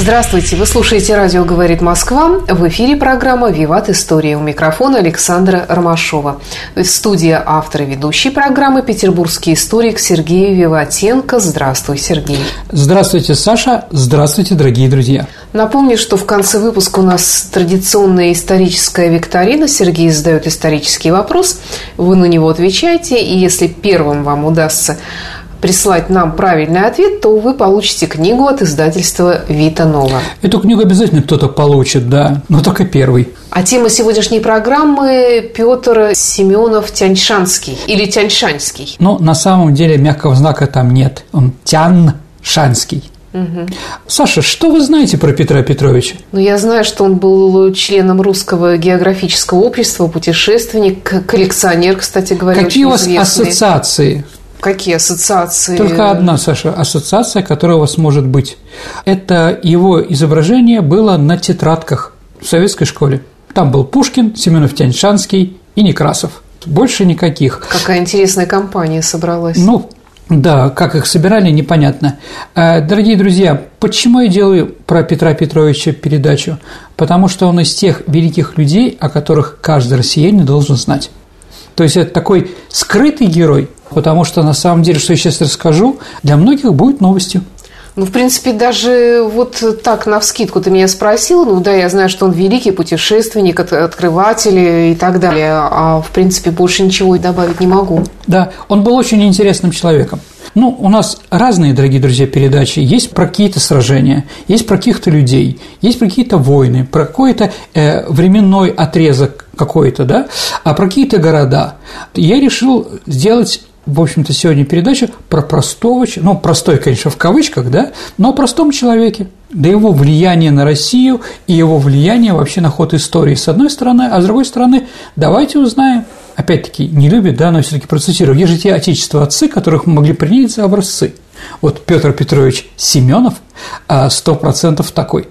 Здравствуйте, вы слушаете «Радио говорит Москва». В эфире программа «Виват История». У микрофона Александра Ромашова. В студии автор и ведущий программы петербургский историк Сергей Виватенко. Здравствуй, Сергей. Здравствуйте, Саша. Здравствуйте, дорогие друзья. Напомню, что в конце выпуска у нас традиционная историческая викторина. Сергей задает исторический вопрос, вы на него отвечаете, и если первым вам удастся прислать нам правильный ответ, то вы получите книгу от издательства «Вита Нова». Эту книгу обязательно кто-то получит, да, но только первый. А тема сегодняшней программы Петр Семенов Тяньшанский или Тяньшанский. Ну, на самом деле мягкого знака там нет. Он Тяньшанский. Угу. Саша, что вы знаете про Петра Петровича? Ну, я знаю, что он был членом Русского географического общества, путешественник, коллекционер, кстати говоря. Какие у вас известный. ассоциации Какие ассоциации? Только одна, Саша, ассоциация, которая у вас может быть. Это его изображение было на тетрадках в советской школе. Там был Пушкин, Семенов Тяньшанский и Некрасов. Больше никаких. Какая интересная компания собралась. Ну, да, как их собирали, непонятно. Э, дорогие друзья, почему я делаю про Петра Петровича передачу? Потому что он из тех великих людей, о которых каждый россиянин должен знать. То есть это такой скрытый герой, потому что на самом деле, что я сейчас расскажу, для многих будет новостью. Ну, в принципе, даже вот так на вскидку ты меня спросил, ну да, я знаю, что он великий путешественник, открыватель и так далее, а в принципе больше ничего и добавить не могу. Да, он был очень интересным человеком. Ну, у нас разные, дорогие друзья, передачи. Есть про какие-то сражения, есть про каких-то людей, есть про какие-то войны, про какой-то э, временной отрезок какой-то, да, а про какие-то города. Я решил сделать в общем-то, сегодня передача про простого, ну, простой, конечно, в кавычках, да, но о простом человеке, да его влияние на Россию и его влияние вообще на ход истории, с одной стороны, а с другой стороны, давайте узнаем, опять-таки, не любит, да, но все таки процитирую, где же те отечества отцы, которых мы могли принять за образцы? Вот Петр Петрович Семенов а, сто процентов такой.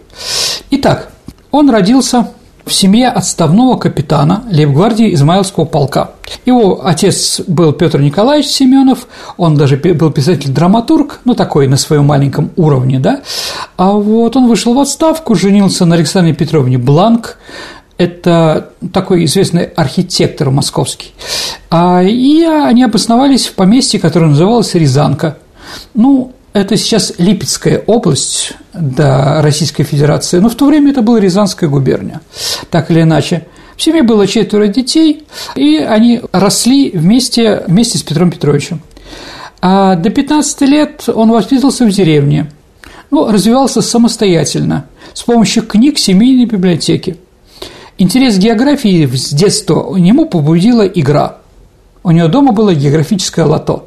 Итак, он родился в семье отставного капитана лейбгвардии Измаилского полка. Его отец был Петр Николаевич Семенов, он даже был писатель-драматург, ну такой на своем маленьком уровне, да. А вот он вышел в отставку, женился на Александре Петровне Бланк, это такой известный архитектор московский. А, и они обосновались в поместье, которое называлось Рязанка. Ну, это сейчас Липецкая область до Российской Федерации, но в то время это была Рязанская губерния, так или иначе. В семье было четверо детей, и они росли вместе, вместе с Петром Петровичем. А до 15 лет он воспитывался в деревне, ну, развивался самостоятельно, с помощью книг семейной библиотеки. Интерес к географии с детства у него побудила игра. У него дома было географическое лото –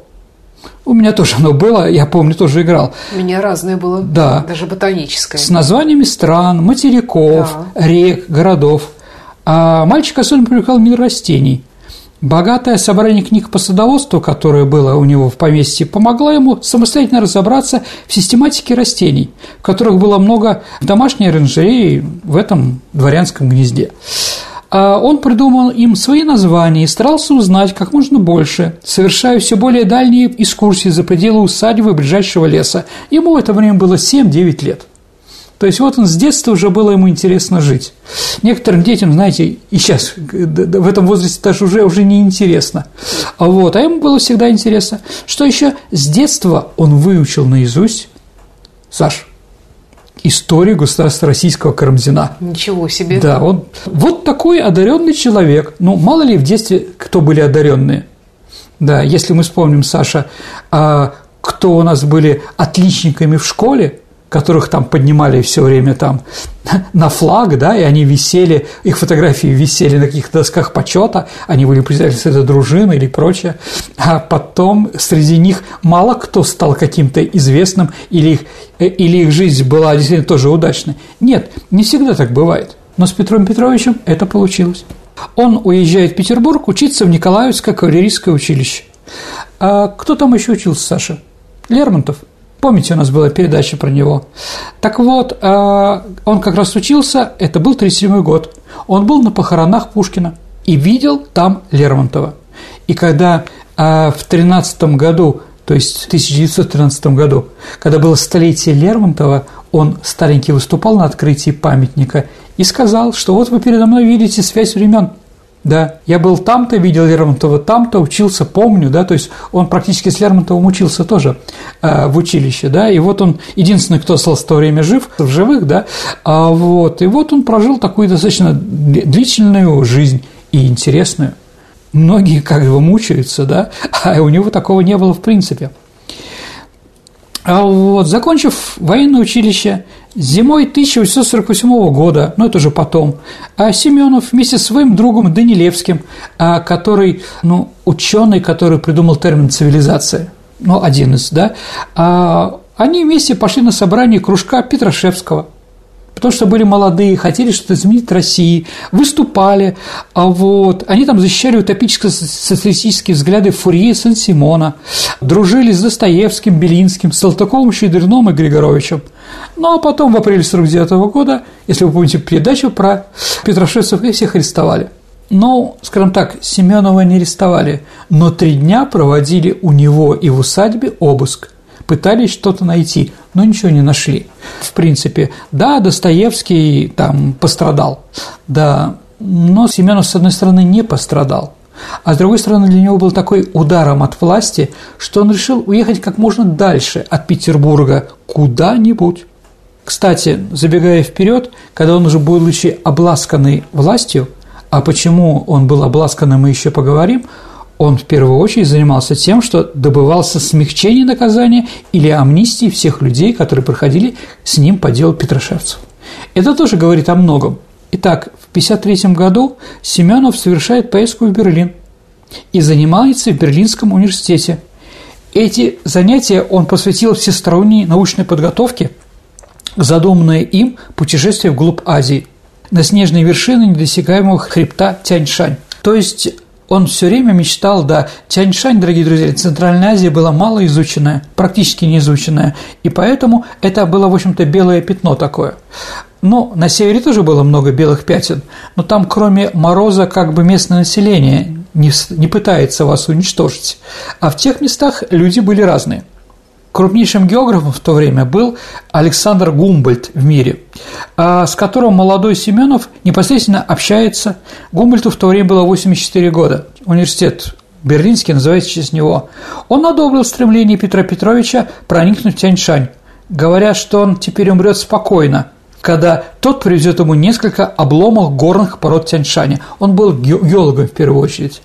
у меня тоже оно было, я помню, тоже играл. У меня разное было, да. даже ботаническое. С названиями стран, материков, да. рек, городов. А мальчик особенно привлекал мир растений. Богатое собрание книг по садоводству, которое было у него в поместье, помогло ему самостоятельно разобраться в систематике растений, в которых было много домашней оранжерее в этом дворянском гнезде. А он придумал им свои названия и старался узнать как можно больше, совершая все более дальние экскурсии за пределы усадьбы ближайшего леса. Ему в это время было 7-9 лет. То есть вот он с детства уже было ему интересно жить. Некоторым детям, знаете, и сейчас в этом возрасте даже уже, уже не интересно. А, вот, а ему было всегда интересно. Что еще с детства он выучил наизусть, Саш, историю государства российского Карамзина. Ничего себе. Да, он вот такой одаренный человек. Ну, мало ли в детстве кто были одаренные. Да, если мы вспомним, Саша, а кто у нас были отличниками в школе, которых там поднимали все время там на флаг, да, и они висели, их фотографии висели на каких-то досках почета, они были представители этой дружины или прочее, а потом среди них мало кто стал каким-то известным или их, э, или их жизнь была действительно тоже удачной. Нет, не всегда так бывает, но с Петром Петровичем это получилось. Он уезжает в Петербург учиться в Николаевское кавалерийское училище. А кто там еще учился, Саша? Лермонтов – Помните, у нас была передача про него. Так вот, э, он как раз учился, это был 37 год. Он был на похоронах Пушкина и видел там Лермонтова. И когда э, в 13 году, то есть в 1913 году, когда было столетие Лермонтова, он старенький выступал на открытии памятника и сказал, что вот вы передо мной видите связь времен. Да, я был там-то, видел Лермонтова там-то, учился, помню, да, то есть он практически с Лермонтовым учился тоже э, в училище, да, и вот он единственный, кто остался в то время жив, в живых, да, а вот, и вот он прожил такую достаточно длительную жизнь и интересную. Многие как бы мучаются, да, а у него такого не было в принципе. А вот, закончив военное училище, зимой 1848 года, ну это уже потом, а Семенов вместе с своим другом Данилевским, а, который, ну, ученый, который придумал термин цивилизация, ну, один из, да, а, они вместе пошли на собрание кружка Петрашевского – потому что были молодые, хотели что-то изменить в России, выступали, а вот, они там защищали утопическо-социалистические взгляды Фурье и Сен-Симона, дружили с Достоевским, Белинским, Салтыковым, Щедрином и Григоровичем. Ну, а потом в апреле 49 года, если вы помните передачу про Петрошевцев, их всех арестовали. Ну, скажем так, Семенова не арестовали, но три дня проводили у него и в усадьбе обыск – пытались что-то найти, но ничего не нашли. В принципе, да, Достоевский там пострадал, да, но Семенов, с одной стороны, не пострадал, а с другой стороны, для него был такой ударом от власти, что он решил уехать как можно дальше от Петербурга куда-нибудь. Кстати, забегая вперед, когда он уже будучи обласканный властью, а почему он был обласканным, мы еще поговорим – он в первую очередь занимался тем, что добывался смягчения наказания или амнистии всех людей, которые проходили с ним по делу Петрошевцев. Это тоже говорит о многом. Итак, в 1953 году Семенов совершает поездку в Берлин и занимается в Берлинском университете. Эти занятия он посвятил всесторонней научной подготовке, задуманное им путешествие вглубь Азии, на снежные вершины недосягаемого хребта Тяньшань. То есть он все время мечтал, да, Тяньшань, дорогие друзья, Центральная Азия была мало изученная, практически не изученная, и поэтому это было, в общем-то, белое пятно такое. Но на севере тоже было много белых пятен, но там, кроме мороза, как бы местное население не, не пытается вас уничтожить. А в тех местах люди были разные. Крупнейшим географом в то время был Александр Гумбольд в мире, а, с которым молодой Семенов непосредственно общается. Гумбольту в то время было 84 года, университет Берлинский называется через него. Он одобрил стремление Петра Петровича проникнуть в Тяньшань, говоря, что он теперь умрет спокойно, когда тот привезет ему несколько обломов горных пород Тяньшаня. Он был геологом в первую очередь.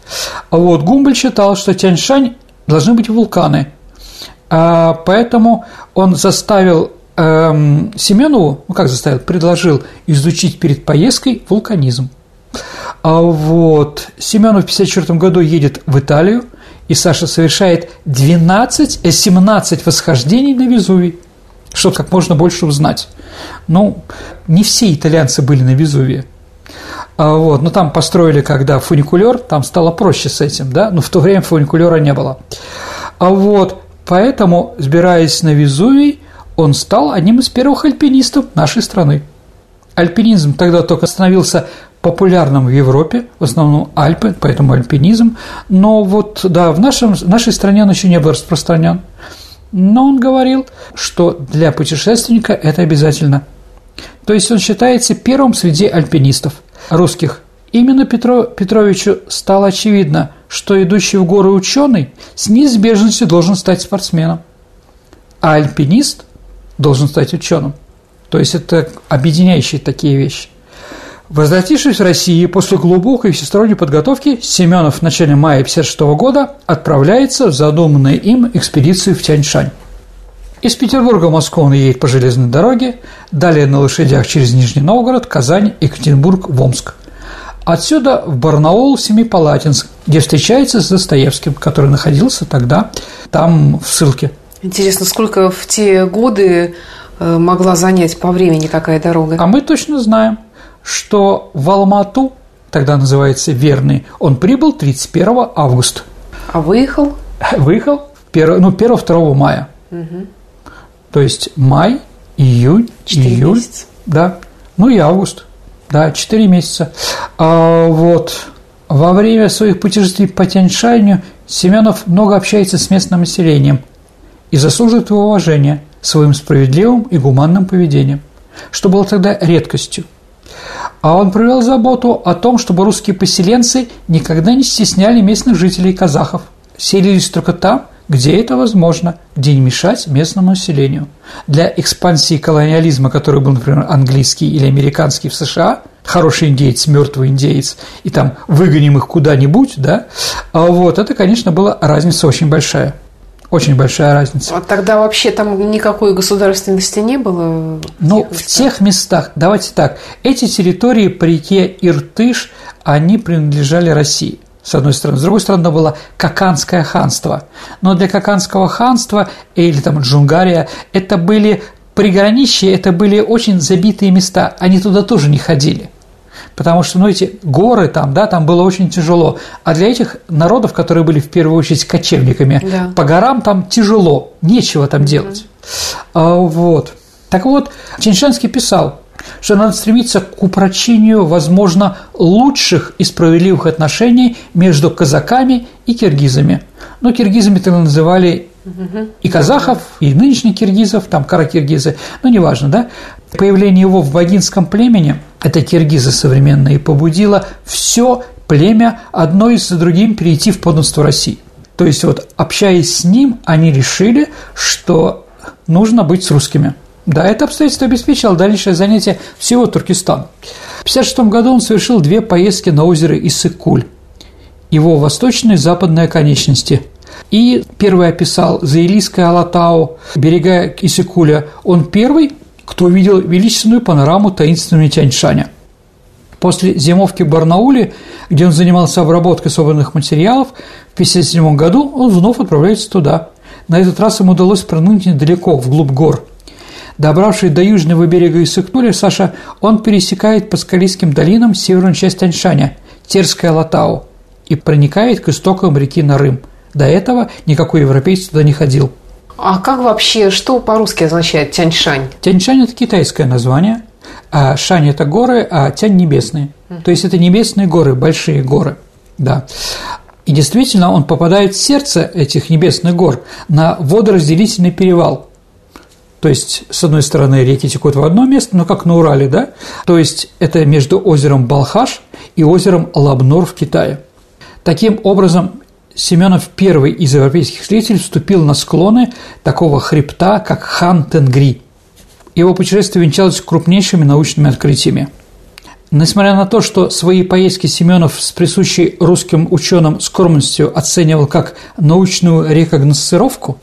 А вот Гумбольд считал, что Тяньшань должны быть вулканы – поэтому он заставил эм, Семенову, ну как заставил, предложил изучить перед поездкой вулканизм. А вот Семенов в 1954 году едет в Италию, и Саша совершает 12, 17 э, восхождений на Везувий, чтобы как можно больше узнать. Ну, не все итальянцы были на Везувии. А вот, но там построили, когда фуникулер, там стало проще с этим, да, но в то время фуникулера не было. А вот, Поэтому, сбираясь на Везувий, он стал одним из первых альпинистов нашей страны. Альпинизм тогда только становился популярным в Европе, в основном Альпы, поэтому альпинизм, но вот, да, в, нашем, в нашей стране он еще не был распространен. Но он говорил, что для путешественника это обязательно. То есть он считается первым среди альпинистов русских. Именно Петро, Петровичу стало очевидно, что идущий в горы ученый с неизбежностью должен стать спортсменом, а альпинист должен стать ученым. То есть это объединяющие такие вещи. Возвратившись в Россию после глубокой всесторонней подготовки, Семенов в начале мая 1956 года отправляется в задуманную им экспедицию в Тяньшань. Из Петербурга в Москву он едет по железной дороге, далее на лошадях через Нижний Новгород, Казань, Екатеринбург, Омск. Отсюда в Барнаул, Семипалатинск, где встречается с Достоевским, который находился тогда там в ссылке. Интересно, сколько в те годы э, могла занять по времени такая дорога? А мы точно знаем, что в Алмату, тогда называется Верный, он прибыл 31 августа. А выехал? Выехал 1, ну, 1-2 мая. Угу. То есть май, июнь, июль. Месяца. Да. Ну и август. Да, 4 месяца. А вот во время своих путешествий по Тяньшаню Семенов много общается с местным населением и заслуживает его уважения своим справедливым и гуманным поведением, что было тогда редкостью. А он проявил заботу о том, чтобы русские поселенцы никогда не стесняли местных жителей казахов, селились только там, где это возможно, где не мешать местному населению. Для экспансии колониализма, который был, например, английский или американский в США, хороший индеец, мертвый индеец, и там выгоним их куда-нибудь, да, а вот это, конечно, была разница очень большая. Очень большая разница. А тогда вообще там никакой государственности не было? Ну, в тех местах, давайте так, эти территории по реке Иртыш, они принадлежали России с одной стороны. С другой стороны, было Каканское ханство. Но для Каканского ханства или там Джунгария это были приграничья, это были очень забитые места. Они туда тоже не ходили. Потому что, ну, эти горы там, да, там было очень тяжело. А для этих народов, которые были в первую очередь кочевниками, да. по горам там тяжело, нечего там делать. Mm-hmm. А, вот. Так вот, Чиншанский писал, что надо стремиться к упрочению, возможно, лучших и справедливых отношений между казаками и киргизами. Но киргизами тогда называли и казахов, и нынешних киргизов, там каракиргизы, ну, неважно, да. Появление его в богинском племени, это киргизы современные, побудило все племя одно из за другим перейти в подданство России. То есть вот общаясь с ним, они решили, что нужно быть с русскими – да, это обстоятельство обеспечило дальнейшее занятие всего Туркестана. В 1956 году он совершил две поездки на озеро Иссык-Куль, его восточные и западные оконечности. И первый описал Заилийское Алатау, берега Иссыкуля. Он первый, кто видел величественную панораму таинственного Тяньшаня. После зимовки в Барнауле, где он занимался обработкой собранных материалов, в 1957 году он вновь отправляется туда. На этот раз ему удалось пронуть недалеко, вглубь гор – Добравшись до южного берега Иссык-Куля, Саша, он пересекает по скалистским долинам северную часть Таньшаня, Терское Латау, и проникает к истокам реки Нарым. До этого никакой европейец туда не ходил. А как вообще, что по-русски означает Тяньшань? Тяньшань – это китайское название, а Шань – это горы, а Тянь – небесные. То есть это небесные горы, большие горы, да. И действительно, он попадает в сердце этих небесных гор на водоразделительный перевал – то есть, с одной стороны, реки текут в одно место, но как на Урале, да? То есть, это между озером Балхаш и озером Лабнор в Китае. Таким образом, Семенов первый из европейских исследователей вступил на склоны такого хребта, как Хан Тенгри. Его путешествие венчалось крупнейшими научными открытиями. Несмотря на то, что свои поездки Семенов с присущей русским ученым скромностью оценивал как научную рекогносцировку,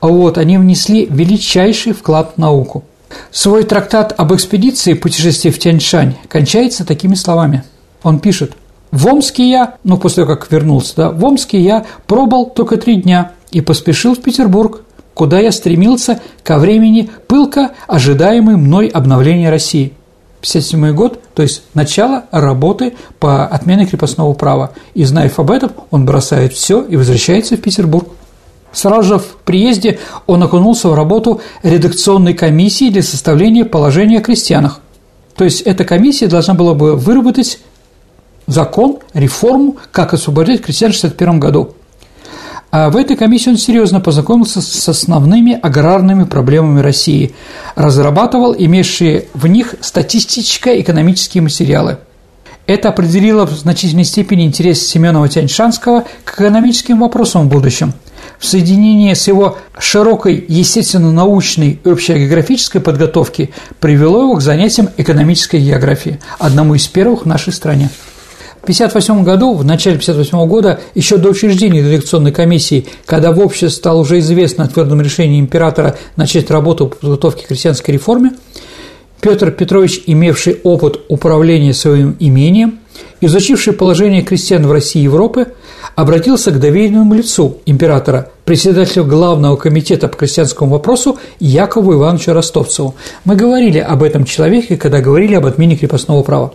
вот, они внесли величайший вклад в науку. Свой трактат об экспедиции путешествия в Тяньшань кончается такими словами. Он пишет «В Омске я, ну, после того, как вернулся, да, в Омске я пробыл только три дня и поспешил в Петербург, куда я стремился ко времени пылко ожидаемой мной обновления России. 57 год, то есть начало работы по отмене крепостного права. И, зная об этом, он бросает все и возвращается в Петербург. Сразу же в приезде он окунулся в работу редакционной комиссии для составления положения о крестьянах. То есть эта комиссия должна была бы выработать закон, реформу, как освободить крестьян в 1961 году. А в этой комиссии он серьезно познакомился с основными аграрными проблемами России, разрабатывал имевшие в них статистическо-экономические материалы. Это определило в значительной степени интерес Семенова Тяньшанского к экономическим вопросам в будущем – в соединении с его широкой естественно-научной и общегеографической подготовки привело его к занятиям экономической географии, одному из первых в нашей стране. 1958 году, в начале 1958 года, еще до учреждения редакционной комиссии, когда в обществе стало уже известно о твердом решении императора начать работу по подготовке к крестьянской реформе, Петр Петрович, имевший опыт управления своим имением, изучивший положение крестьян в России и Европы, обратился к доверенному лицу императора, председателю Главного комитета по крестьянскому вопросу Якову Ивановичу Ростовцеву. Мы говорили об этом человеке, когда говорили об отмене крепостного права.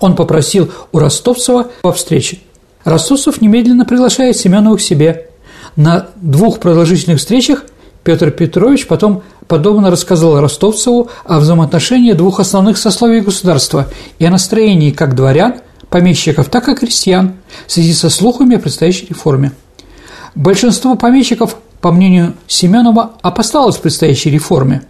Он попросил у Ростовцева по встрече. Ростовцев немедленно приглашает Семенова к себе. На двух продолжительных встречах Петр Петрович потом подобно рассказал Ростовцеву о взаимоотношении двух основных сословий государства и о настроении как дворян, помещиков, так и крестьян в связи со слухами о предстоящей реформе. Большинство помещиков, по мнению Семенова, опасалось предстоящей реформе.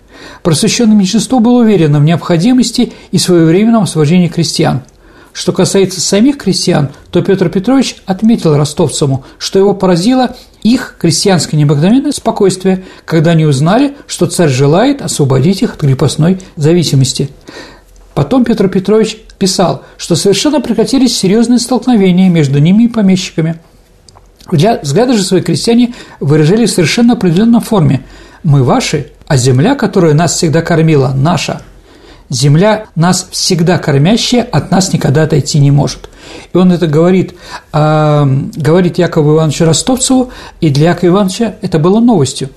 Просвещенное меньшинство было уверено в необходимости и своевременном освобождении крестьян – что касается самих крестьян, то Петр Петрович отметил ростовцам, что его поразило их крестьянское необыкновенное спокойствие, когда они узнали, что царь желает освободить их от крепостной зависимости. Потом Петр Петрович писал, что совершенно прекратились серьезные столкновения между ними и помещиками. Взгляды же свои крестьяне выражали в совершенно определенной форме. «Мы ваши, а земля, которая нас всегда кормила, наша». Земля нас всегда кормящая, от нас никогда отойти не может. И он это говорит, э, говорит Якову Ивановичу Ростовцеву, и для Якова Ивановича это было новостью.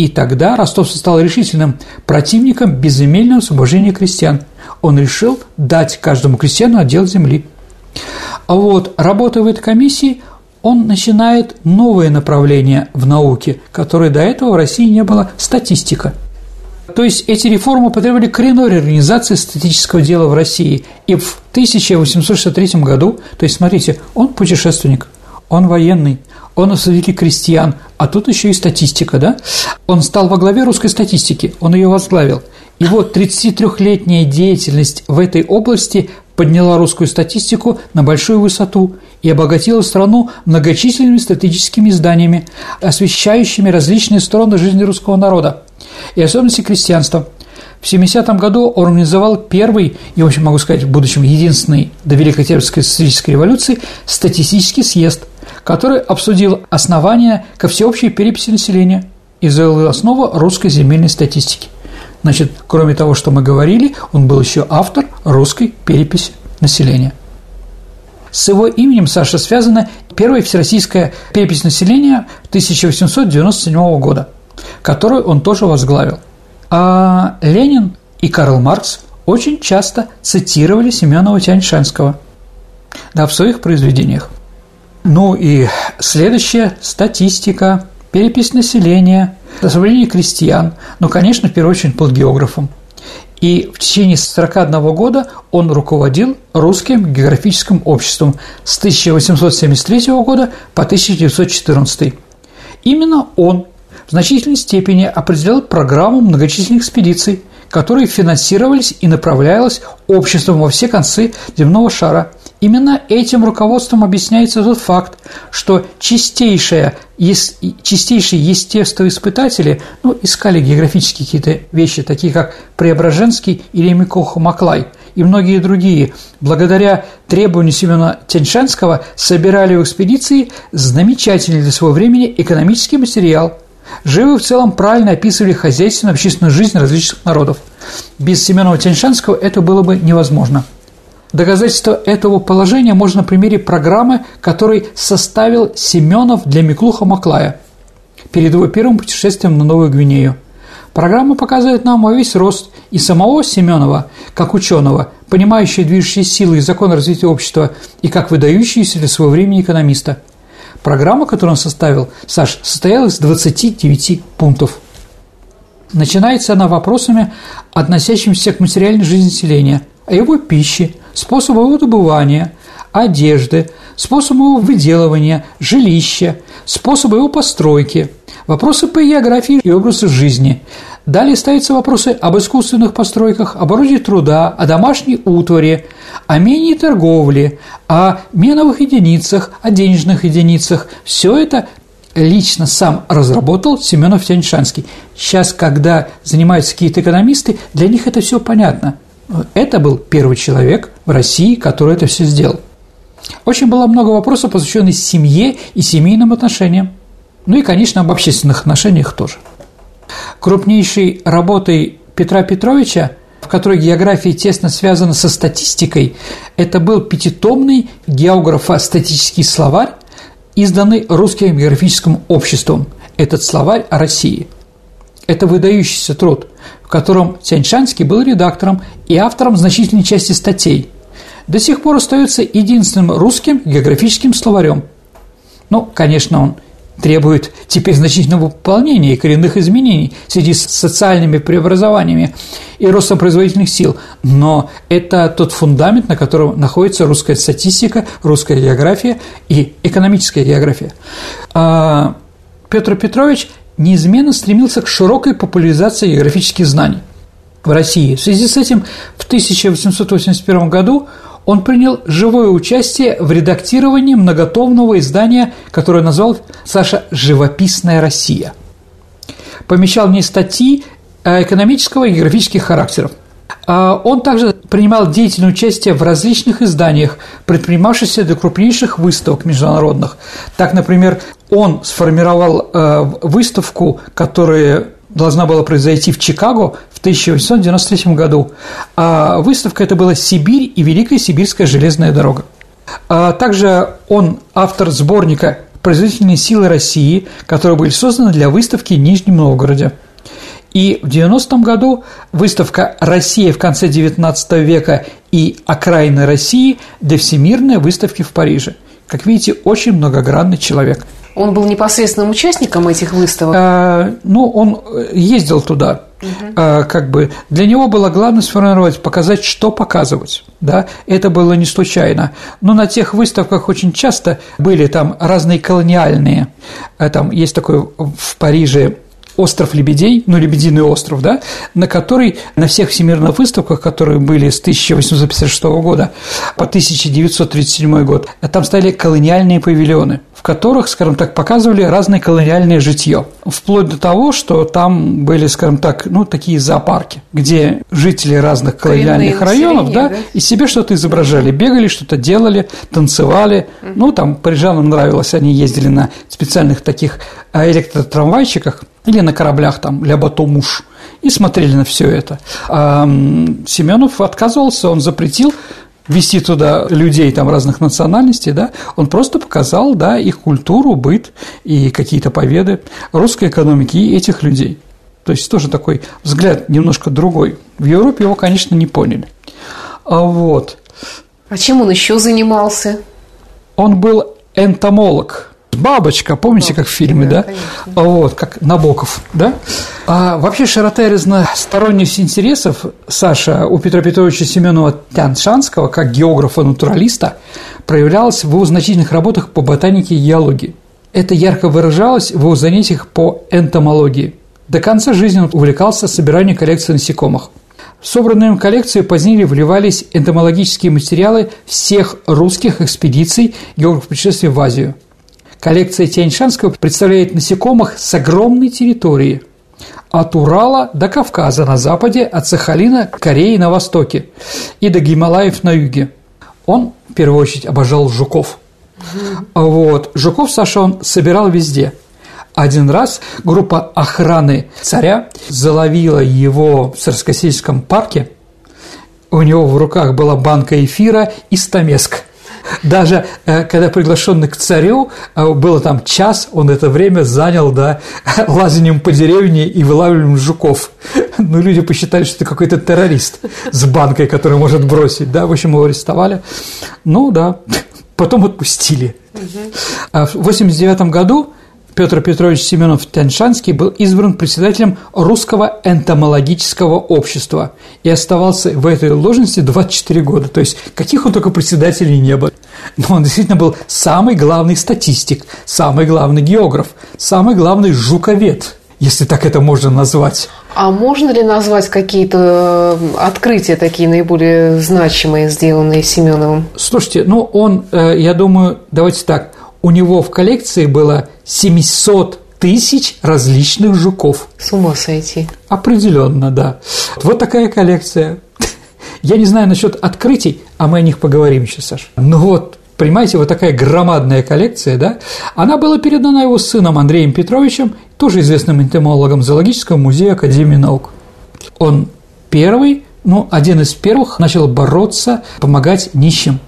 И тогда Ростовцев стал решительным противником безземельного освобождения крестьян. Он решил дать каждому крестьяну отдел земли. А вот, работая в этой комиссии, он начинает новое направление в науке, которое до этого в России не было – статистика – то есть эти реформы потребовали коренной реорганизации статического дела в России. И в 1863 году, то есть, смотрите, он путешественник, он военный, он освободитель крестьян, а тут еще и статистика, да? Он стал во главе русской статистики, он ее возглавил. И вот 33-летняя деятельность в этой области подняла русскую статистику на большую высоту и обогатила страну многочисленными статистическими изданиями, освещающими различные стороны жизни русского народа и особенности крестьянства. В 70-м году он организовал первый, и, в общем, могу сказать, в будущем единственный до Великой Октябрьской социалистической революции статистический съезд, который обсудил основания ко всеобщей переписи населения и заявил основу русской земельной статистики. Значит, кроме того, что мы говорили, он был еще автор русской переписи населения. С его именем Саша связана первая всероссийская перепись населения 1897 года – которую он тоже возглавил. А Ленин и Карл Маркс очень часто цитировали Семенова Тяньшанского да, в своих произведениях. Ну и следующая статистика, перепись населения, освобождение крестьян, ну, конечно, в первую очередь под географом. И в течение 41 года он руководил русским географическим обществом с 1873 года по 1914. Именно он в значительной степени определял программу многочисленных экспедиций, которые финансировались и направлялись обществом во все концы земного шара. Именно этим руководством объясняется тот факт, что чистейшие, чистейшие естествоиспытатели ну, искали географические какие-то вещи, такие как Преображенский или Микоха Маклай и многие другие, благодаря требованию Семена Тяньшанского собирали в экспедиции замечательный для своего времени экономический материал – Живы в целом правильно описывали хозяйственную общественную жизнь различных народов. Без Семенова Тяньшанского это было бы невозможно. Доказательство этого положения можно на примере программы, которой составил Семенов для Миклуха Маклая перед его первым путешествием на Новую Гвинею. Программа показывает нам весь рост и самого Семенова, как ученого, понимающего движущие силы и закон развития общества, и как выдающийся для своего времени экономиста – Программа, которую он составил, Саш, состояла из 29 пунктов. Начинается она вопросами, относящимися к материальной жизни населения, о его пище, способу его добывания, одежды, способу его выделывания, жилища, способу его постройки, вопросы по географии и образу жизни, Далее ставятся вопросы об искусственных постройках, об орудии труда, о домашней утвари, о мене торговле, о меновых единицах, о денежных единицах. Все это лично сам разработал Семенов Тяньшанский. Сейчас, когда занимаются какие-то экономисты, для них это все понятно. Это был первый человек в России, который это все сделал. Очень было много вопросов, посвященных семье и семейным отношениям. Ну и, конечно, об общественных отношениях тоже. Крупнейшей работой Петра Петровича, в которой география тесно связана со статистикой, это был пятитомный географо-статистический словарь, изданный Русским географическим обществом. Этот словарь о России. Это выдающийся труд, котором Тяньшанский был редактором и автором значительной части статей. До сих пор остается единственным русским географическим словарем. Ну, конечно, он требует теперь значительного выполнения и коренных изменений в связи с социальными преобразованиями и ростом производительных сил. Но это тот фундамент, на котором находится русская статистика, русская география и экономическая география. А Петр Петрович неизменно стремился к широкой популяризации географических знаний в России. В связи с этим в 1881 году он принял живое участие в редактировании многотомного издания, которое назвал Саша «Живописная Россия». Помещал в ней статьи экономического и географических характеров. А он также принимал деятельное участие в различных изданиях, предпринимавшихся до крупнейших выставок международных. Так, например, он сформировал э, выставку, которая должна была произойти в Чикаго в 1893 году. А выставка это была «Сибирь и Великая Сибирская железная дорога». А также он автор сборника «Производительные силы России», которые были созданы для выставки в Нижнем Новгороде. И в 90-м году выставка «Россия в конце XIX века и окраины России» для Всемирной выставки в Париже. Как видите, очень многогранный человек – он был непосредственным участником этих выставок? А, ну, он ездил туда. Угу. А, как бы для него было главное сформировать, показать, что показывать. Да? Это было не случайно. Но на тех выставках очень часто были там разные колониальные. А, там есть такой в Париже остров Лебедей, ну, Лебединый остров, да, на который на всех всемирных выставках, которые были с 1856 года по 1937 год, там стояли колониальные павильоны, в которых, скажем так, показывали разное колониальное житье, вплоть до того, что там были, скажем так, ну, такие зоопарки, где жители разных колониальных Коренные районов, да, да, и себе что-то изображали, бегали, что-то делали, танцевали, ну, там парижанам нравилось, они ездили на специальных таких э, электротрамвайчиках, или на кораблях там «Ля Батомуш» и смотрели на все это. А Семенов отказывался, он запретил вести туда людей там разных национальностей, да, он просто показал, да, их культуру, быт и какие-то победы русской экономики и этих людей. То есть тоже такой взгляд немножко другой. В Европе его, конечно, не поняли. А вот. А чем он еще занимался? Он был энтомолог – Бабочка, помните, как в фильме, да? да? Вот, как Набоков, да? А вообще широта и разносторонность интересов Саша у Петра Петровича Семенова Тяншанского, как географа-натуралиста, проявлялась в его значительных работах по ботанике и геологии. Это ярко выражалось в его занятиях по энтомологии. До конца жизни он увлекался собиранием коллекции насекомых. В собранную им коллекцию позднее вливались энтомологические материалы всех русских экспедиций географ путешествий в Азию – Коллекция Тяньшанского представляет насекомых с огромной территории – от Урала до Кавказа на западе, от Сахалина к Корее на востоке и до Гималаев на юге. Он, в первую очередь, обожал жуков. Вот. Жуков Саша он собирал везде. Один раз группа охраны царя заловила его в Царскосельском парке. У него в руках была банка эфира и стамеск – даже э, когда приглашенный к царю, э, было там час, он это время занял, да, лазанием по деревне и вылавливанием жуков. Ну, люди посчитали, что это какой-то террорист с банкой, который может бросить, да, в общем, его арестовали. Ну, да, потом отпустили. А в 89 году Петр Петрович Семенов Тяньшанский был избран председателем Русского энтомологического общества и оставался в этой должности 24 года. То есть, каких он только председателей не было. Но он действительно был самый главный статистик, самый главный географ, самый главный жуковед, если так это можно назвать. А можно ли назвать какие-то э, открытия такие наиболее значимые, сделанные Семеновым? Слушайте, ну он, э, я думаю, давайте так, у него в коллекции было 700 тысяч различных жуков. С ума сойти. Определенно, да. Вот такая коллекция. Я не знаю насчет открытий, а мы о них поговорим еще, Саша. Ну вот, Понимаете, вот такая громадная коллекция, да, она была передана его сыном Андреем Петровичем, тоже известным энтомологом Зоологического музея Академии наук. Он первый, ну, один из первых начал бороться, помогать нищим.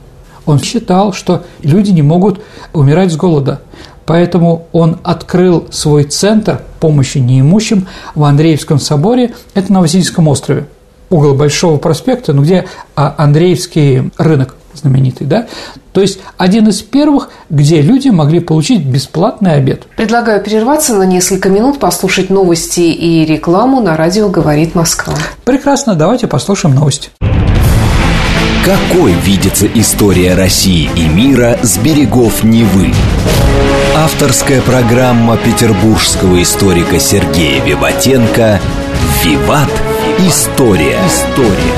Он считал, что люди не могут умирать с голода. Поэтому он открыл свой центр помощи неимущим в Андреевском соборе, это на Васильевском острове, угол Большого проспекта, ну, где а, Андреевский рынок знаменитый, да? То есть один из первых, где люди могли получить бесплатный обед. Предлагаю прерваться на несколько минут, послушать новости и рекламу на радио «Говорит Москва». Прекрасно, давайте послушаем новости. Какой видится история России и мира с берегов Невы? Авторская программа петербургского историка Сергея Виватенко «Виват. История». История.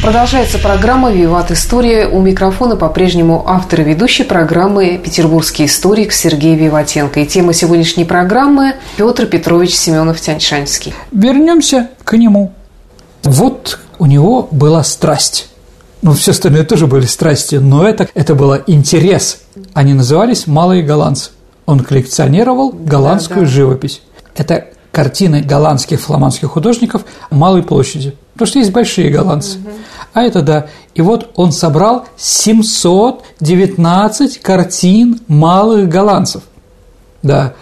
Продолжается программа «Виват История». У микрофона по-прежнему автор и ведущий программы петербургский историк Сергей Виватенко. И тема сегодняшней программы – Петр Петрович Семенов-Тяньшанский. Вернемся к нему. Вот у него была страсть. Ну, все остальные тоже были страсти, но это, это было интерес. Они назывались «Малые голландцы». Он коллекционировал голландскую да, да. живопись. Это картины голландских фламандских художников малой площади. Потому что есть большие голландцы. Угу. А это да. И вот он собрал 719 картин малых голландцев. Да.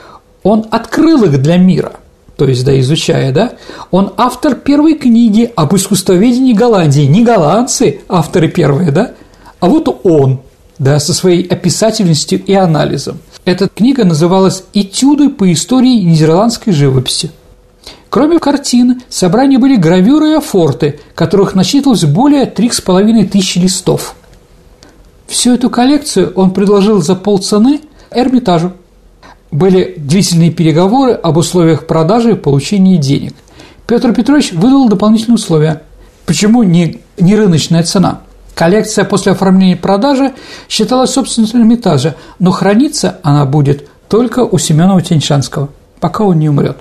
Он открыл их для мира. То есть, да, изучая, да, он автор первой книги об искусствоведении Голландии. Не голландцы авторы первые, да, а вот он, да, со своей описательностью и анализом. Эта книга называлась «Этюды по истории нидерландской живописи». Кроме картин, в собрании были гравюры и афорты, которых насчитывалось более трех с половиной тысяч листов. Всю эту коллекцию он предложил за полцены Эрмитажу. Были длительные переговоры об условиях продажи и получения денег. Петр Петрович выдал дополнительные условия. Почему не, не рыночная цена? Коллекция после оформления продажи считалась собственностью Эрмитажа, но храниться она будет только у Семенова Теньшанского, пока он не умрет.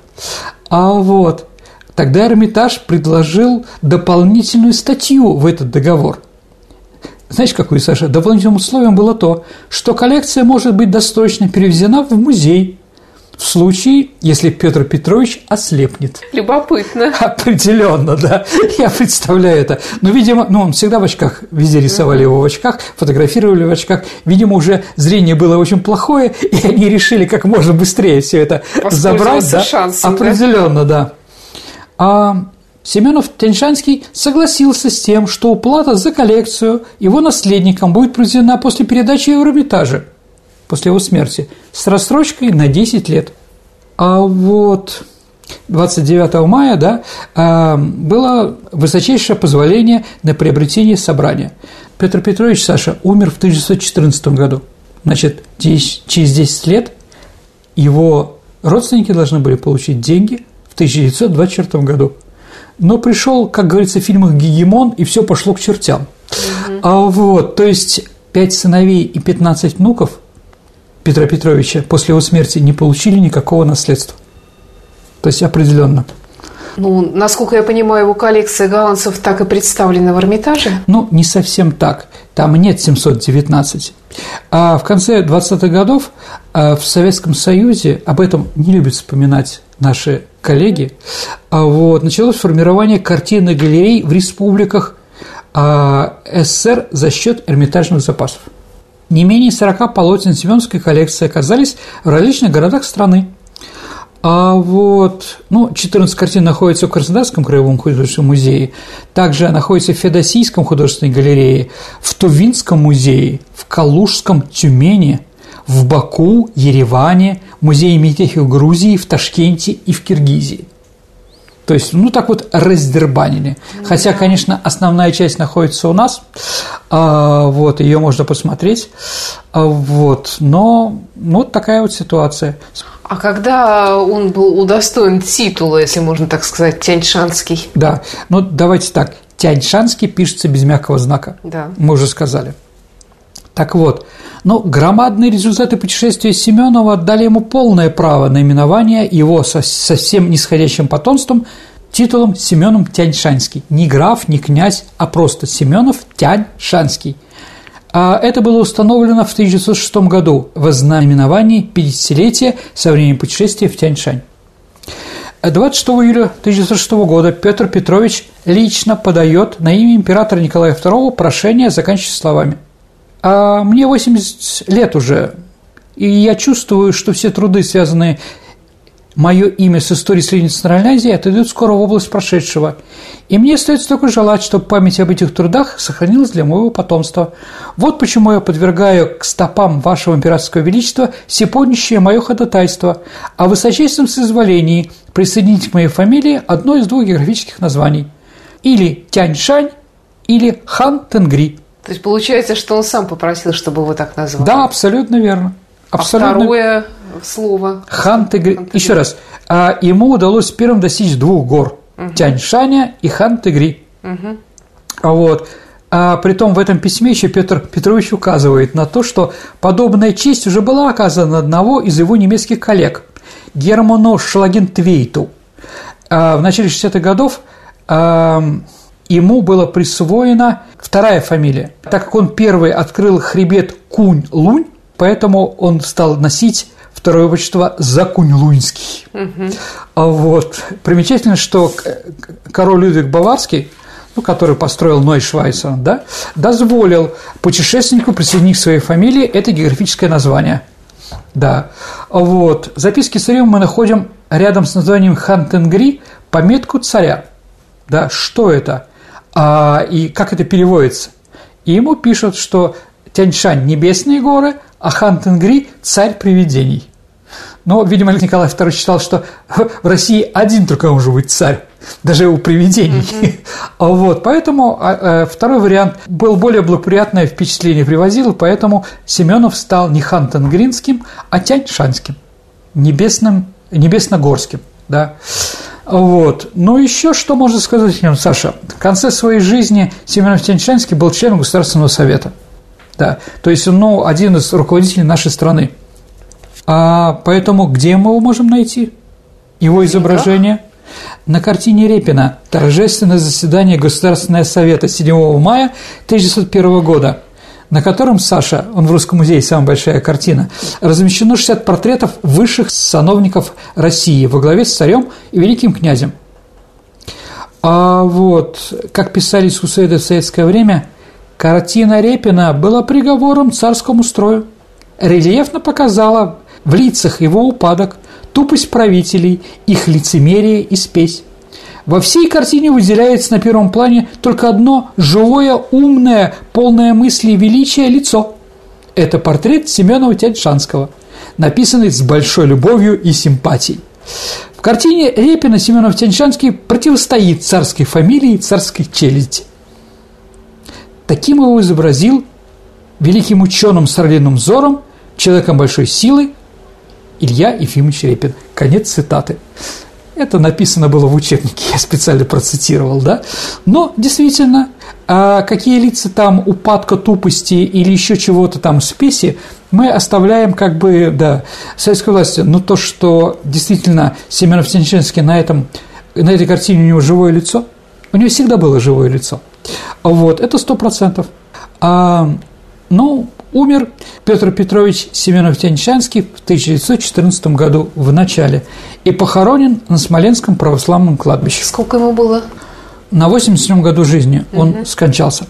А вот тогда Эрмитаж предложил дополнительную статью в этот договор. Знаете, какую, Саша? Дополнительным условием было то, что коллекция может быть досрочно перевезена в музей в случае, если Петр Петрович ослепнет. Любопытно. Определенно, да. Я представляю это. Но, видимо, ну, он всегда в очках, везде рисовали его в очках, фотографировали в очках. Видимо, уже зрение было очень плохое, и они решили как можно быстрее все это забрать. Да? Шансом, Определенно, да. да. А Семенов Тяньшанский согласился с тем, что уплата за коллекцию его наследникам будет произведена после передачи в Эрмитаже – после его смерти с рассрочкой на 10 лет. А вот 29 мая да, а, было высочайшее позволение на приобретение собрания. Петр Петрович Саша умер в 1914 году. Значит, через 10 лет его родственники должны были получить деньги в 1924 году. Но пришел, как говорится в фильмах, Гегемон, и все пошло к чертям. Угу. А вот, то есть пять сыновей и 15 внуков Петра Петровича после его смерти не получили никакого наследства. То есть определенно. Ну, насколько я понимаю, его коллекция голландцев так и представлена в Эрмитаже? Ну, не совсем так. Там нет 719. А в конце 20-х годов а, в Советском Союзе, об этом не любят вспоминать наши коллеги, а вот, началось формирование картинных галерей в республиках а, СССР за счет эрмитажных запасов. Не менее 40 полотен Семеновской коллекции оказались в различных городах страны. А вот, ну, 14 картин находятся в Краснодарском краевом художественном музее, также находится в Федосийском художественной галерее, в Тувинском музее, в Калужском Тюмени, в Баку, Ереване, музее Митехи в Грузии, в Ташкенте и в Киргизии. То есть, ну, так вот раздербанили. Хотя, конечно, основная часть находится у нас, а, вот, ее можно посмотреть, а, вот, но ну, вот такая вот ситуация. А когда он был удостоен титула, если можно так сказать, Тяньшанский? Да, ну давайте так, Тяньшанский пишется без мягкого знака, да. мы уже сказали. Так вот, но громадные результаты путешествия Семенова дали ему полное право на именование его со, со всем нисходящим потомством титулом Семеном Тяньшанский. Не граф, не князь, а просто Семенов Тяньшанский. А это было установлено в 1906 году в ознаменовании 50-летия со времени путешествия в Тяньшань. 26 июля 1906 года Петр Петрович лично подает на имя императора Николая II прошение, заканчивая словами. «А мне 80 лет уже, и я чувствую, что все труды, связанные мое имя с историей Средней Центральной Азии отойдут скоро в область прошедшего. И мне остается только желать, чтобы память об этих трудах сохранилась для моего потомства. Вот почему я подвергаю к стопам вашего императорского величества всеподнящее мое ходатайство о высочайшем соизволении присоединить к моей фамилии одно из двух географических названий. Или Тяньшань, или Хан Тенгри. То есть получается, что он сам попросил, чтобы его так назвали? Да, абсолютно верно. Абсолютно. А второе слово? Хан Тегри. Еще раз. А ему удалось первым достичь двух гор. Угу. Тяньшаня и Хан Тегри. Угу. Вот. А при том в этом письме еще Петр Петрович указывает на то, что подобная честь уже была оказана одного из его немецких коллег, Герману Шлагентвейту. А в начале 60-х годов а, ему была присвоена вторая фамилия, так как он первый открыл хребет Кунь-Лунь, поэтому он стал носить второе отчество Закунь-Луньский. Угу. Вот. Примечательно, что король Людвиг Баварский, ну, который построил Ной Швайцер, да, дозволил путешественнику присоединить к своей фамилии это географическое название. Да. Вот. В записке царя мы находим рядом с названием Хантенгри пометку царя. Да, что это? А, и как это переводится? И ему пишут, что Тяньшань – небесные горы, а Хан Тенгри – царь привидений. Но, видимо, Николай II считал, что в России один только может быть царь, даже у привидений. Mm-hmm. Вот, поэтому а, э, второй вариант был более благоприятное впечатление привозил, поэтому Семенов стал не хан Тенгринским, а Тяньшанским, небесным, небесногорским, да. Вот. Ну, еще что можно сказать о нем, Саша? В конце своей жизни Семенов Тяньшанский был членом Государственного совета. Да. То есть он ну, один из руководителей нашей страны. А поэтому где мы его можем найти? Его изображение? На картине Репина «Торжественное заседание Государственного совета 7 мая 1901 года», на котором, Саша, он в Русском музее, самая большая картина, размещено 60 портретов высших сановников России во главе с царем и великим князем. А вот, как писали искусствоведы в советское время – Картина Репина была приговором царскому строю. Рельефно показала в лицах его упадок, тупость правителей, их лицемерие и спесь. Во всей картине выделяется на первом плане только одно живое, умное, полное мысли и величия лицо. Это портрет Семенова Тяньшанского, написанный с большой любовью и симпатией. В картине Репина Семенов Тяньшанский противостоит царской фамилии и царской челяди. Таким его изобразил великим ученым с орлиным взором, человеком большой силы Илья Ефимович Репин. Конец цитаты. Это написано было в учебнике, я специально процитировал, да? Но действительно, а какие лица там упадка тупости или еще чего-то там спеси, мы оставляем как бы, да, советской власти. Но то, что действительно Семенов Тяньшинский на, этом, на этой картине у него живое лицо, у него всегда было живое лицо – вот, это сто процентов. А, ну, умер Петр Петрович Семенов-Тяньшанский в 1914 году в начале и похоронен на Смоленском православном кладбище. Сколько ему было? На 87 году жизни он угу. скончался.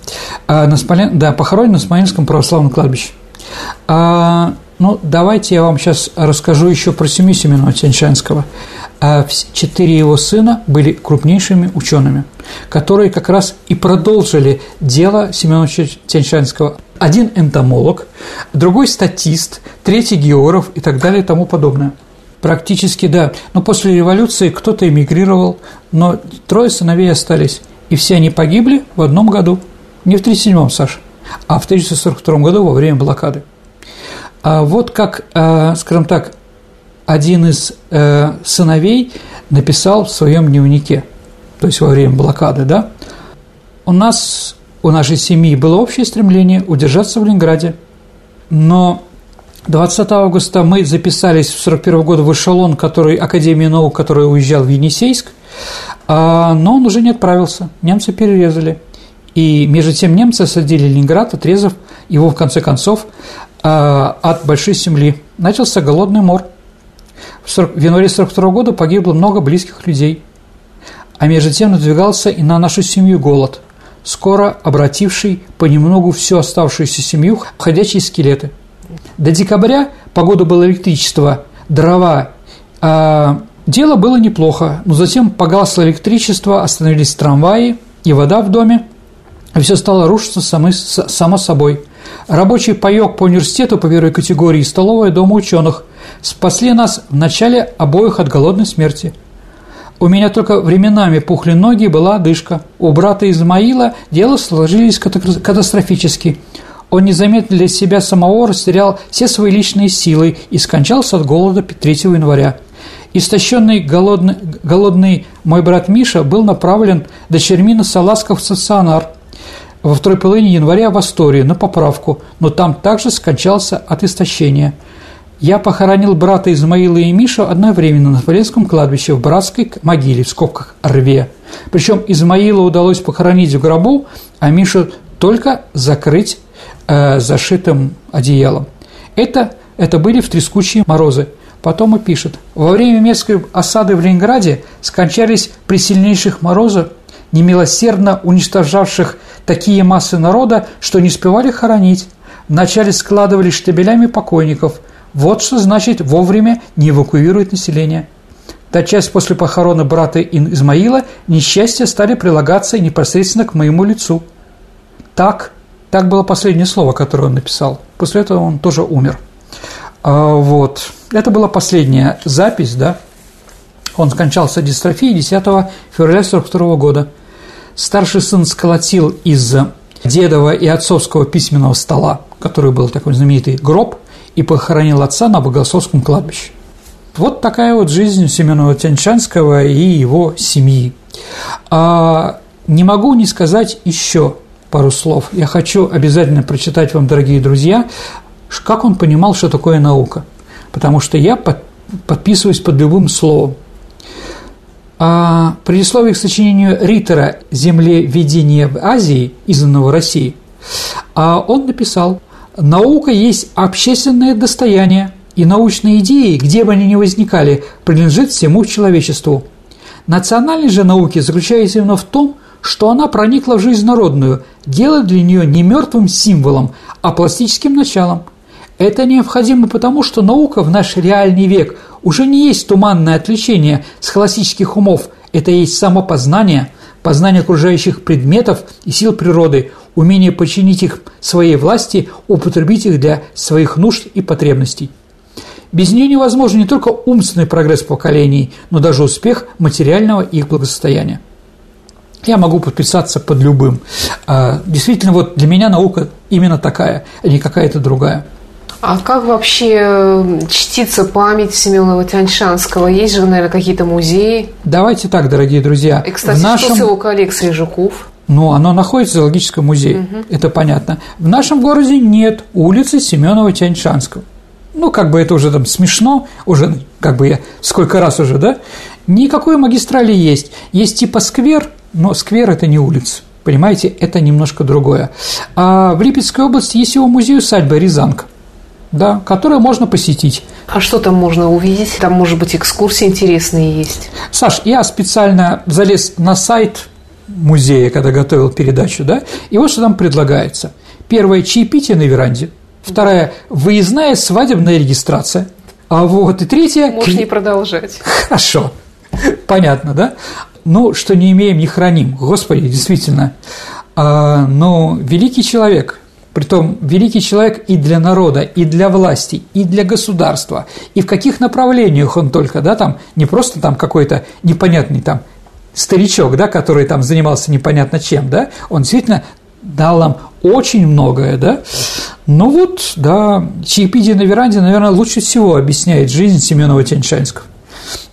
А, на Смолен... Да, похоронен на Смоленском православном кладбище. А, ну, давайте я вам сейчас расскажу еще про семью Семенова Тяньшанского. А четыре его сына были крупнейшими учеными, которые как раз и продолжили дело Семена Тяньшанского. Один энтомолог, другой статист, третий географ и так далее и тому подобное. Практически да. Но после революции кто-то эмигрировал, но трое сыновей остались. И все они погибли в одном году. Не в 1937-м, Саша, а в 1942 году во время блокады. А вот как, э, скажем так, один из э, сыновей написал в своем дневнике, то есть во время блокады, да, у нас, у нашей семьи было общее стремление удержаться в Ленинграде, но 20 августа мы записались в 41 году в эшелон, который, Академии наук, который уезжал в Енисейск, а, но он уже не отправился, немцы перерезали. И между тем немцы осадили Ленинград, отрезав его, в конце концов, а, от Большой Земли. Начался голодный мор. В, 40, в январе 42 года погибло много близких людей. А между тем надвигался и на нашу семью голод, скоро обративший понемногу всю оставшуюся семью в ходячие скелеты. До декабря погода была электричество, дрова. А дело было неплохо, но затем погасло электричество, остановились трамваи и вода в доме, и все стало рушиться само, само собой. Рабочий паёк по университету по первой категории столовая дома ученых спасли нас в начале обоих от голодной смерти. У меня только временами пухли ноги была одышка. У брата Измаила дела сложились катастрофически. Он незаметно для себя самого растерял все свои личные силы и скончался от голода 3 января. Истощенный голодный, голодный мой брат Миша был направлен дочерьми на Саласков в стационар – во второй половине января в Астории на поправку, но там также скончался от истощения. Я похоронил брата Измаила и Мишу одновременно на Смоленском кладбище в братской могиле, в скобках «Рве». Причем Измаила удалось похоронить в гробу, а Мишу только закрыть э, зашитым одеялом. Это, это были в трескучие морозы. Потом и пишет. Во время немецкой осады в Ленинграде скончались при сильнейших морозах, немилосердно уничтожавших такие массы народа, что не успевали хоронить. Вначале складывали штабелями покойников. Вот что значит вовремя не эвакуировать население. Тотчас после похорона брата Измаила несчастья стали прилагаться непосредственно к моему лицу. Так, так было последнее слово, которое он написал. После этого он тоже умер. А, вот. Это была последняя запись, да. Он скончался дистрофией 10 февраля 1942 года – Старший сын сколотил из дедова и отцовского письменного стола, который был такой знаменитый гроб, и похоронил отца на Богословском кладбище. Вот такая вот жизнь Семена Тяньшанского и его семьи. А не могу не сказать еще пару слов. Я хочу обязательно прочитать вам, дорогие друзья, как он понимал, что такое наука. Потому что я подписываюсь под любым словом. А предисловие к сочинению Риттера «Землеведение в Азии», изданного России, а он написал «Наука есть общественное достояние, и научные идеи, где бы они ни возникали, принадлежат всему человечеству. Национальность же науки заключается именно в том, что она проникла в жизнь народную, делая для нее не мертвым символом, а пластическим началом. Это необходимо потому, что наука в наш реальный век – уже не есть туманное отвлечение с классических умов, это есть самопознание, познание окружающих предметов и сил природы, умение подчинить их своей власти, употребить их для своих нужд и потребностей. Без нее невозможен не только умственный прогресс поколений, но даже успех материального их благосостояния. Я могу подписаться под любым. А, действительно, вот для меня наука именно такая, а не какая-то другая. А как вообще чтится память Семенова Тяньшанского? Есть же, наверное, какие-то музеи? Давайте так, дорогие друзья. И, кстати, в нашем... что с его коллекцией Жуков? Ну, оно находится в зоологическом музее, угу. это понятно. В нашем городе нет улицы Семенова Тяньшанского. Ну, как бы это уже там смешно, уже как бы я сколько раз уже, да? Никакой магистрали есть. Есть типа сквер, но сквер – это не улица. Понимаете, это немножко другое. А в Липецкой области есть его музей-усадьба Рязанка – да, которые можно посетить. А что там можно увидеть? Там, может быть, экскурсии интересные есть. Саш, я специально залез на сайт музея, когда готовил передачу, да, и вот что там предлагается. Первое – чаепитие на веранде. Вторая – выездная свадебная регистрация. А вот и третье… Можешь не продолжать. Хорошо. Понятно, да? Ну, что не имеем, не храним. Господи, действительно. А, но великий человек, Притом великий человек и для народа, и для власти, и для государства, и в каких направлениях он только, да, там, не просто там какой-то непонятный там старичок, да, который там занимался непонятно чем, да, он действительно дал нам очень многое, да. Ну вот, да, чаепитие на веранде, наверное, лучше всего объясняет жизнь Семенова Тяньшанского.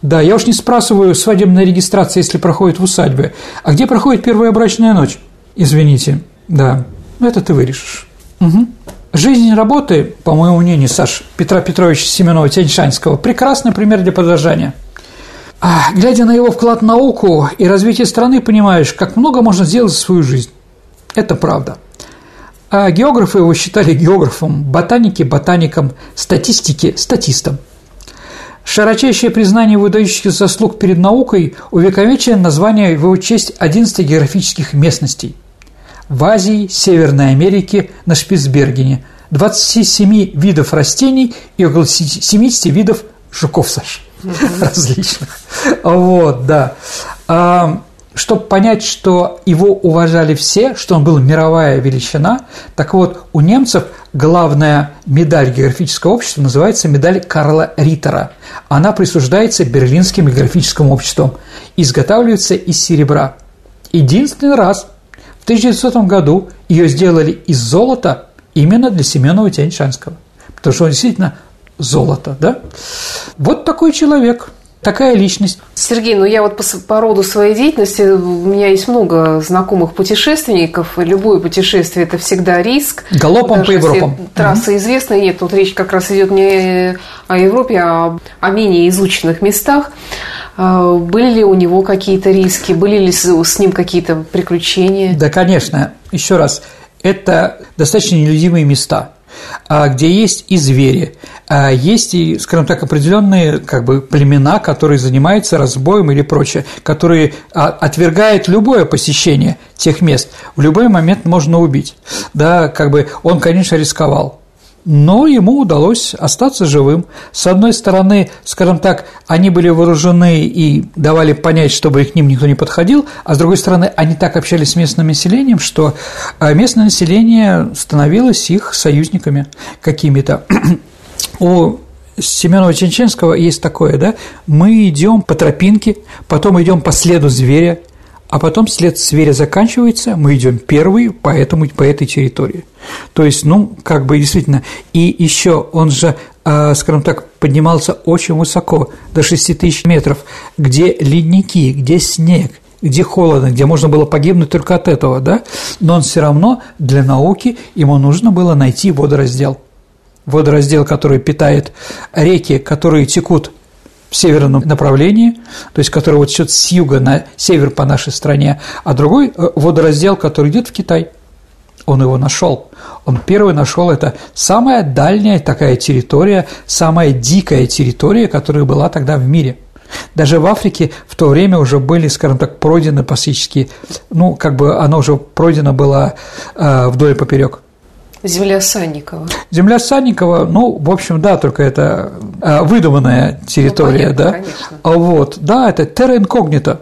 Да, я уж не спрашиваю свадебная регистрация, если проходит в усадьбе. А где проходит первая брачная ночь? Извините, да. Ну, это ты вырежешь. Угу. Жизнь работы, по моему мнению, Саш Петра Петровича Семенова Тяньшанского, прекрасный пример для подражания. А, глядя на его вклад в науку и развитие страны, понимаешь, как много можно сделать за свою жизнь. Это правда. А географы его считали географом, ботаники – ботаником, статистики – статистом. Широчайшее признание выдающихся заслуг перед наукой увековечено название в его честь 11 географических местностей. В Азии, Северной Америке, на Шпицбергене 27 видов растений и около 70 видов жуков, Саш, различных. Вот, да. А, чтобы понять, что его уважали все, что он был мировая величина, так вот, у немцев главная медаль географического общества называется медаль Карла Риттера. Она присуждается Берлинским географическим обществом, изготавливается из серебра. Единственный раз 1900 году ее сделали из золота именно для Семенова Тяньшанского, потому что он действительно золото, да? Вот такой человек – такая личность. Сергей, ну я вот по, по роду своей деятельности, у меня есть много знакомых путешественников, и любое путешествие – это всегда риск. Галопом Даже по Европам. Трасса угу. известная, нет, тут речь как раз идет не о Европе, а о менее изученных местах. А, были ли у него какие-то риски, были ли с ним какие-то приключения? Да, конечно. Еще раз, это достаточно нелюдимые места – где есть и звери, а, есть и, скажем так, определенные как бы племена, которые занимаются разбоем или прочее, которые а, отвергают любое посещение тех мест. В любой момент можно убить. Да, как бы он, конечно, рисковал но ему удалось остаться живым. С одной стороны, скажем так, они были вооружены и давали понять, чтобы к ним никто не подходил, а с другой стороны, они так общались с местным населением, что а, местное население становилось их союзниками какими-то. У Семенова Ченченского есть такое, да, мы идем по тропинке, потом идем по следу зверя, а потом след зверя заканчивается, мы идем первый по, этому, по этой территории. То есть, ну, как бы действительно, и еще он же, а, скажем так, поднимался очень высоко, до 6 тысяч метров, где ледники, где снег, где холодно, где можно было погибнуть только от этого, да, но он все равно для науки ему нужно было найти водораздел. Водораздел, который питает реки, которые текут в северном направлении, то есть который вот идет с юга на север по нашей стране, а другой э, водораздел, который идет в Китай. Он его нашел. Он первый нашел это самая дальняя такая территория, самая дикая территория, которая была тогда в мире. Даже в Африке в то время уже были, скажем так, пройдены пасические, ну, как бы оно уже пройдено было э, вдоль и поперек. Земля Санникова. Земля Санникова, ну, в общем, да, только это а, выдуманная территория, ну, понятно, да. Конечно. А вот, да, это терра инкогнито.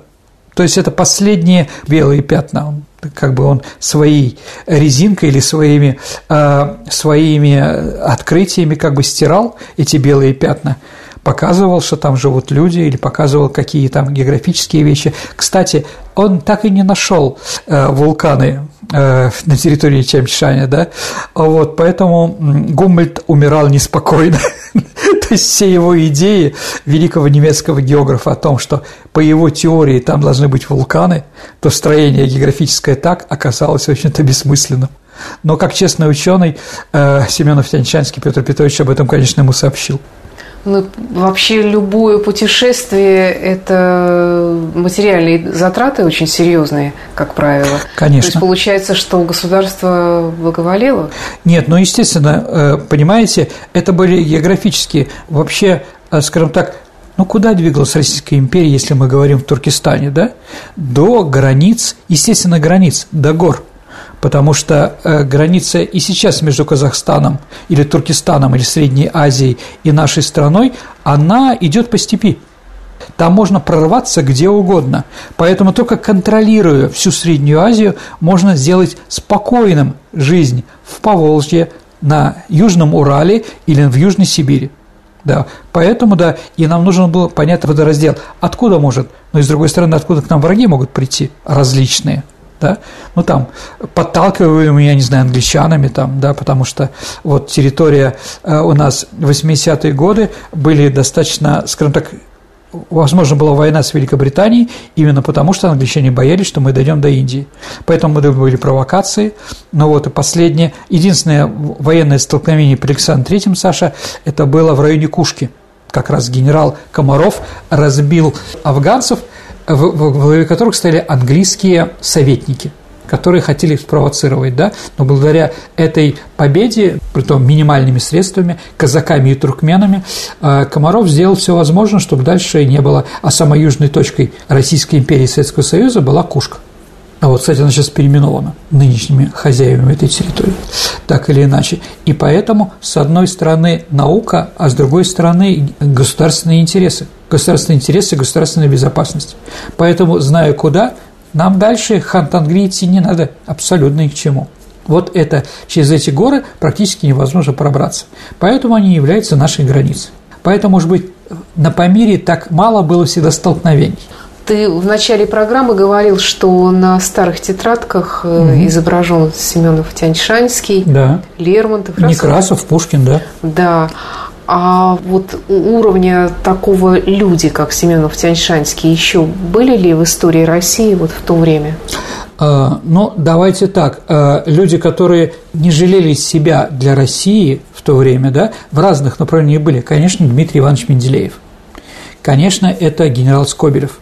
То есть это последние белые пятна. Как бы он своей резинкой или своими, э, своими открытиями как бы стирал эти белые пятна показывал, что там живут люди, или показывал какие там географические вещи. Кстати, он так и не нашел э, вулканы э, на территории Чемчшаня, да, вот, поэтому Гумбольд умирал неспокойно. То есть все его идеи великого немецкого географа о том, что по его теории там должны быть вулканы, то строение географическое так оказалось, в общем-то, бессмысленным. Но как честный ученый э, Семенов Тяньшанский Петр Петрович об этом, конечно, ему сообщил. Ну, вообще любое путешествие – это материальные затраты очень серьезные, как правило. Конечно. То есть получается, что государство благоволело? Нет, ну, естественно, э, понимаете, это были географические, вообще, э, скажем так, ну, куда двигалась Российская империя, если мы говорим в Туркестане, да? До границ, естественно, границ, до гор – потому что э, граница и сейчас между Казахстаном или Туркестаном или Средней Азией и нашей страной, она идет по степи. Там можно прорваться где угодно. Поэтому только контролируя всю Среднюю Азию, можно сделать спокойным жизнь в Поволжье, на Южном Урале или в Южной Сибири. Да, поэтому, да, и нам нужно было понять водораздел. Откуда может, но и с другой стороны, откуда к нам враги могут прийти различные – да, ну там подталкиваемые, я не знаю, англичанами там, да, потому что вот территория э, у нас в 80-е годы были достаточно, скажем так, возможно, была война с Великобританией именно потому, что англичане боялись, что мы дойдем до Индии. Поэтому были провокации. Но вот и последнее, единственное военное столкновение при Александре III, Саша, это было в районе Кушки. Как раз генерал Комаров разбил афганцев – в, в главе которых стояли английские советники. которые хотели спровоцировать, да, но благодаря этой победе, притом минимальными средствами, казаками и туркменами, э, Комаров сделал все возможное, чтобы дальше не было, а самой южной точкой Российской империи и Советского Союза была Кушка. А вот, кстати, она сейчас переименована нынешними хозяевами этой территории, так или иначе. И поэтому, с одной стороны, наука, а с другой стороны, государственные интересы. Государственные интересы, государственная безопасность. Поэтому, зная куда, нам дальше Хантангри идти не надо абсолютно ни к чему. Вот это через эти горы практически невозможно пробраться. Поэтому они являются нашей границей. Поэтому, может быть, на Памире так мало было всегда столкновений. Ты в начале программы говорил, что на старых тетрадках угу. изображен Семенов Тяньшанский, да. Лермонтов, Некрасов, Пушкин, да. Да. А вот уровня такого люди, как Семенов Тяньшанский, еще были ли в истории России вот в то время? А, ну, давайте так. А, люди, которые не жалели себя для России в то время, да, в разных направлениях были, конечно, Дмитрий Иванович Менделеев. Конечно, это генерал Скобелев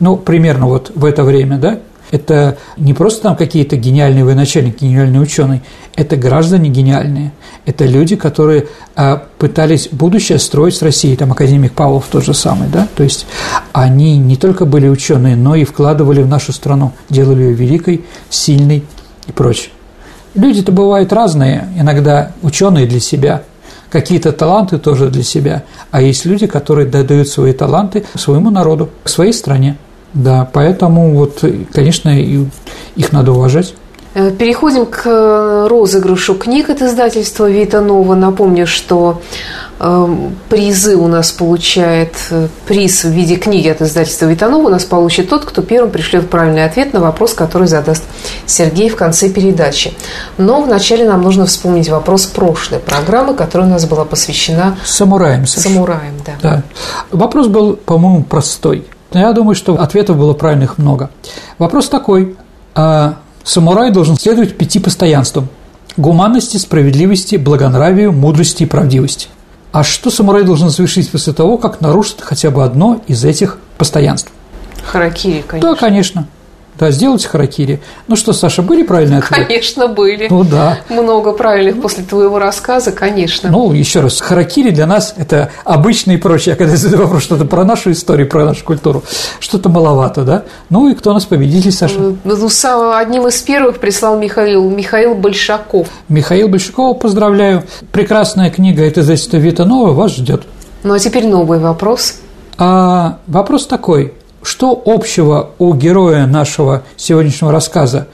ну, примерно вот в это время, да, это не просто там какие-то гениальные военачальники, гениальные ученые, это граждане гениальные, это люди, которые а, пытались будущее строить с Россией, там академик Павлов тот же самый, да, то есть они не только были ученые, но и вкладывали в нашу страну, делали ее великой, сильной и прочее. Люди-то бывают разные, иногда ученые для себя, какие-то таланты тоже для себя, а есть люди, которые дают свои таланты своему народу, своей стране. Да, поэтому вот, конечно, их надо уважать. Э, переходим к э, розыгрышу книг от издательства Вита Нова. Напомню, что э, призы у нас получает приз в виде книги от издательства Витанова у нас получит тот, кто первым пришлет правильный ответ на вопрос, который задаст Сергей в конце передачи. Но вначале нам нужно вспомнить вопрос прошлой программы, которая у нас была посвящена самураям. Самураям, да. да. Вопрос был, по-моему, простой. Я думаю, что ответов было правильных много. Вопрос такой. А самурай должен следовать пяти постоянствам – гуманности, справедливости, благонравию, мудрости и правдивости. А что самурай должен совершить после того, как нарушит хотя бы одно из этих постоянств? Харакири, конечно. Да, конечно. Да, сделать харакири. Ну что, Саша, были правильные ответы? Конечно, были. Ну да. Много правильных после твоего рассказа, конечно. Ну, еще раз, харакири для нас – это обычные и прочее. Я когда задаю вопрос что-то про нашу историю, про нашу культуру, что-то маловато, да? Ну и кто у нас победитель, Саша? Ну, ну одним из первых прислал Михаил, Михаил Большаков. Михаил Большаков, поздравляю. Прекрасная книга «Это издательство Вита Нова» вас ждет. Ну а теперь новый вопрос. А, вопрос такой – что общего у героя нашего сегодняшнего рассказа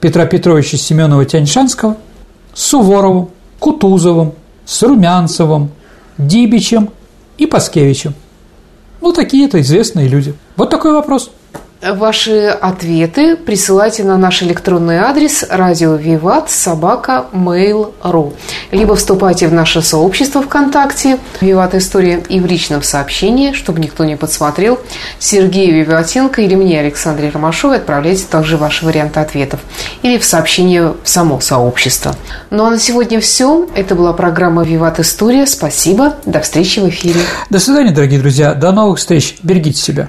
Петра Петровича Семенова-Тяньшанского с Суворовым, Кутузовым, с Румянцевым, Дибичем и Паскевичем? Ну, такие-то известные люди. Вот такой вопрос. Ваши ответы присылайте на наш электронный адрес радио Виват собака mail.ru либо вступайте в наше сообщество ВКонтакте Виват История и в личном сообщении, чтобы никто не подсмотрел, Сергею Виватенко или мне, Александре Ромашовой, отправляйте также ваши варианты ответов или в сообщение в само сообщество. Ну а на сегодня все. Это была программа Виват История. Спасибо. До встречи в эфире. До свидания, дорогие друзья. До новых встреч. Берегите себя.